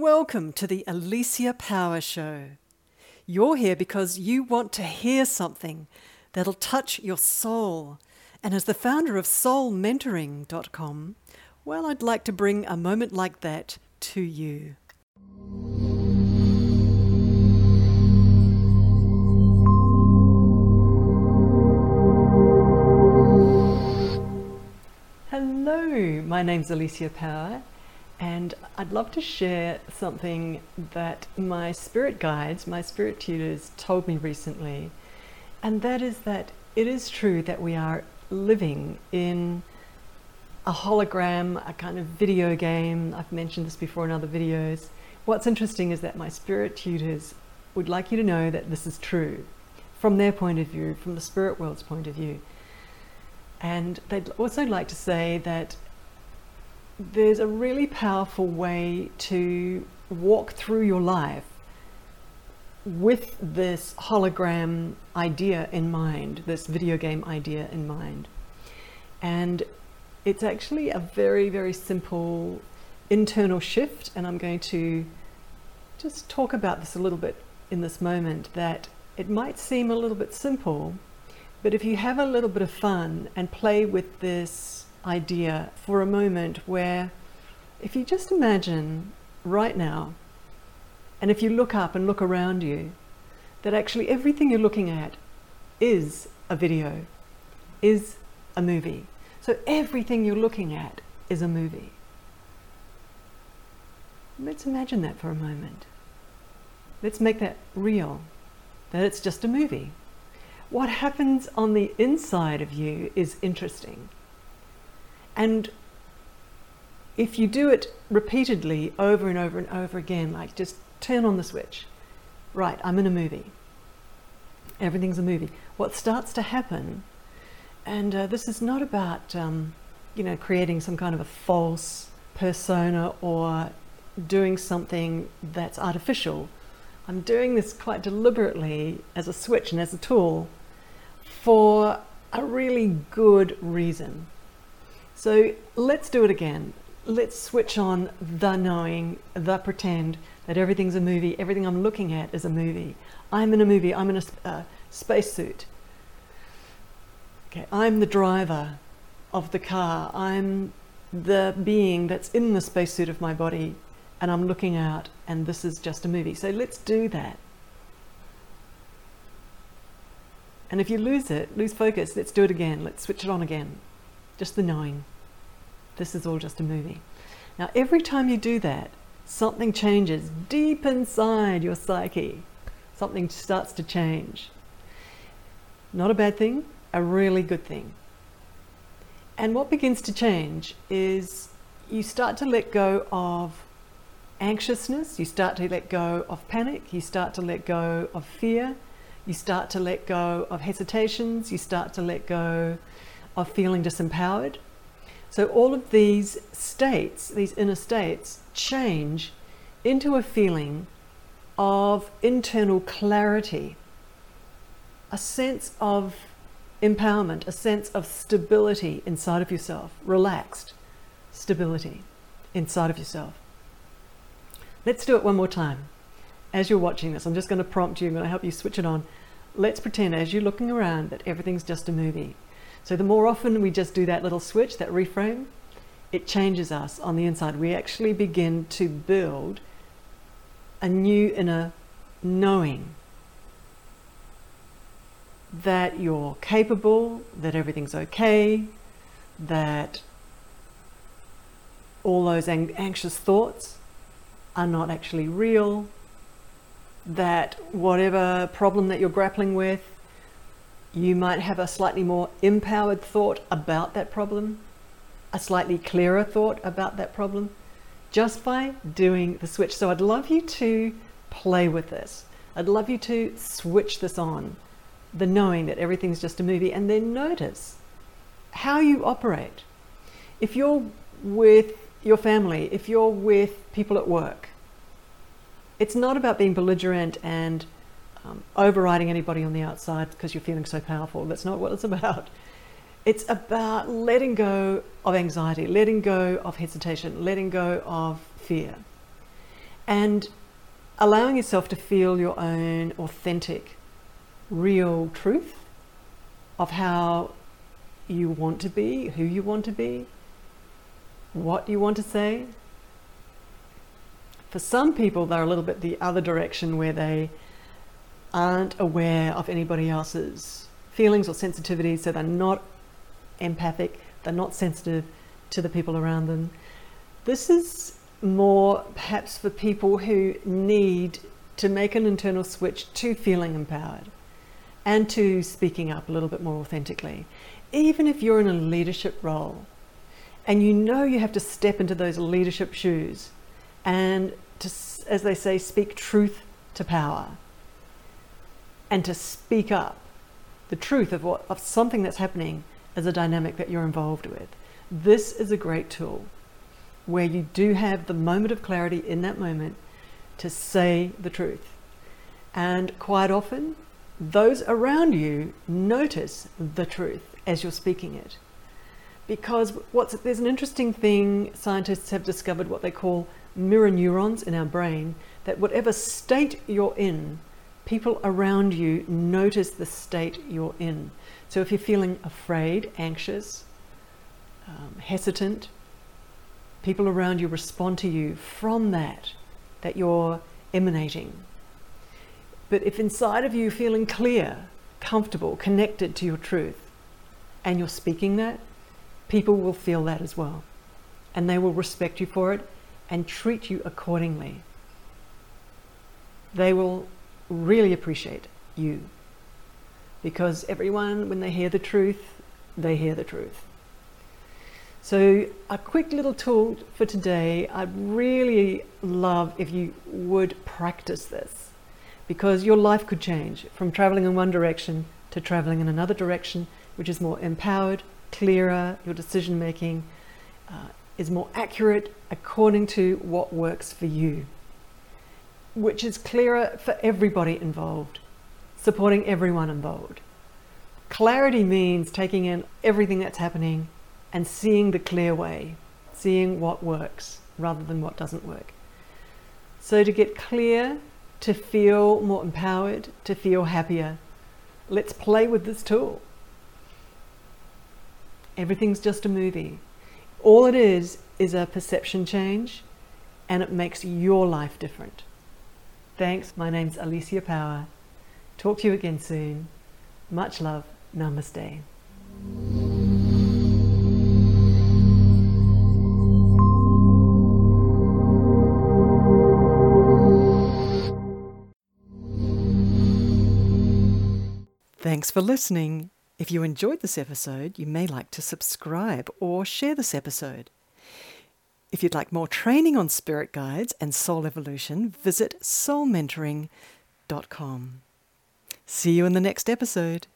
Welcome to the Alicia Power Show. You're here because you want to hear something that'll touch your soul. And as the founder of soulmentoring.com, well, I'd like to bring a moment like that to you. Hello, my name's Alicia Power, and I'd love to share something that my spirit guides, my spirit tutors, told me recently. And that is that it is true that we are living in a hologram, a kind of video game. I've mentioned this before in other videos. What's interesting is that my spirit tutors would like you to know that this is true from their point of view, from the spirit world's point of view. And they'd also like to say that there's a really powerful way to walk through your life with this hologram idea in mind, this video game idea in mind. And it's actually a very, very simple internal shift. And I'm going to just talk about this a little bit in this moment that it might seem a little bit simple, but if you have a little bit of fun and play with this idea for a moment, where if you just imagine right now, and if you look up and look around you, that actually everything you're looking at is a video, is a movie. So everything you're looking at is a movie. Let's imagine that for a moment. Let's make that real, that it's just a movie. What happens on the inside of you is interesting. And if you do it repeatedly over and over and over again, like just turn on the switch, right, I'm in a movie. Everything's a movie. What starts to happen, and uh, this is not about, um, you know, creating some kind of a false persona or doing something that's artificial. I'm doing this quite deliberately as a switch and as a tool for a really good reason. So let's do it again. Let's switch on the knowing, the pretend that everything's a movie, everything I'm looking at is a movie. I'm in a movie, I'm in a uh, spacesuit. Okay, I'm the driver of the car, I'm the being that's in the spacesuit of my body, and I'm looking out, and this is just a movie. So let's do that. And if you lose it, lose focus, let's do it again. Let's switch it on again. Just the knowing. This is all just a movie. Now, every time you do that, something changes deep inside your psyche. Something starts to change. Not a bad thing, a really good thing. And what begins to change is you start to let go of anxiousness, you start to let go of panic, you start to let go of fear, you start to let go of hesitations, you start to let go of feeling disempowered. So, all of these states, these inner states, change into a feeling of internal clarity, a sense of empowerment, a sense of stability inside of yourself, relaxed stability inside of yourself. Let's do it one more time. As you're watching this, I'm just going to prompt you, I'm going to help you switch it on. Let's pretend as you're looking around that everything's just a movie. So the more often we just do that little switch, that reframe, it changes us on the inside. We actually begin to build a new inner knowing that you're capable, that everything's okay, that all those ang- anxious thoughts are not actually real, that whatever problem that you're grappling with, you might have a slightly more empowered thought about that problem, a slightly clearer thought about that problem, just by doing the switch. So I'd love you to play with this. I'd love you to switch this on, the knowing that everything's just a movie, and then notice how you operate. If you're with your family, if you're with people at work, it's not about being belligerent and um, overriding anybody on the outside because you're feeling so powerful. That's not what it's about. It's about letting go of anxiety, letting go of hesitation, letting go of fear. and allowing yourself to feel your own authentic, real truth of how you want to be, who you want to be, what you want to say. For some people, they're a little bit the other direction where they aren't aware of anybody else's feelings or sensitivities, so they're not empathic, they're not sensitive to the people around them. This is more perhaps for people who need to make an internal switch to feeling empowered and to speaking up a little bit more authentically. Even if you're in a leadership role and you know you have to step into those leadership shoes and to, as they say, speak truth to power and to speak up the truth of what of something that's happening as a dynamic that you're involved with. This is a great tool where you do have the moment of clarity in that moment to say the truth. And quite often, those around you notice the truth as you're speaking it. Because what's, there's an interesting thing scientists have discovered what they call mirror neurons in our brain, that whatever state you're in, people around you notice the state you're in. So if you're feeling afraid, anxious, um, hesitant, people around you respond to you from that that you're emanating. But if inside of you feeling clear, comfortable, connected to your truth, and you're speaking that, people will feel that as well. And they will respect you for it and treat you accordingly. They will really appreciate you because everyone, when they hear the truth, they hear the truth. So, a quick little tool for today. I'd really love if you would practice this because your life could change from traveling in one direction to traveling in another direction, which is more empowered, clearer, your decision making uh, is more accurate according to what works for you, which is clearer for everybody involved, supporting everyone involved. Clarity means taking in everything that's happening and seeing the clear way, seeing what works rather than what doesn't work. So, to get clear, to feel more empowered, to feel happier, let's play with this tool. Everything's just a movie. All it is is a perception change and it makes your life different. Thanks. My name's Alicia Power. Talk to you again soon. Much love. Namaste. Thanks for listening. If you enjoyed this episode, you may like to subscribe or share this episode. If you'd like more training on spirit guides and soul evolution, visit soulmentoring.com. See you in the next episode.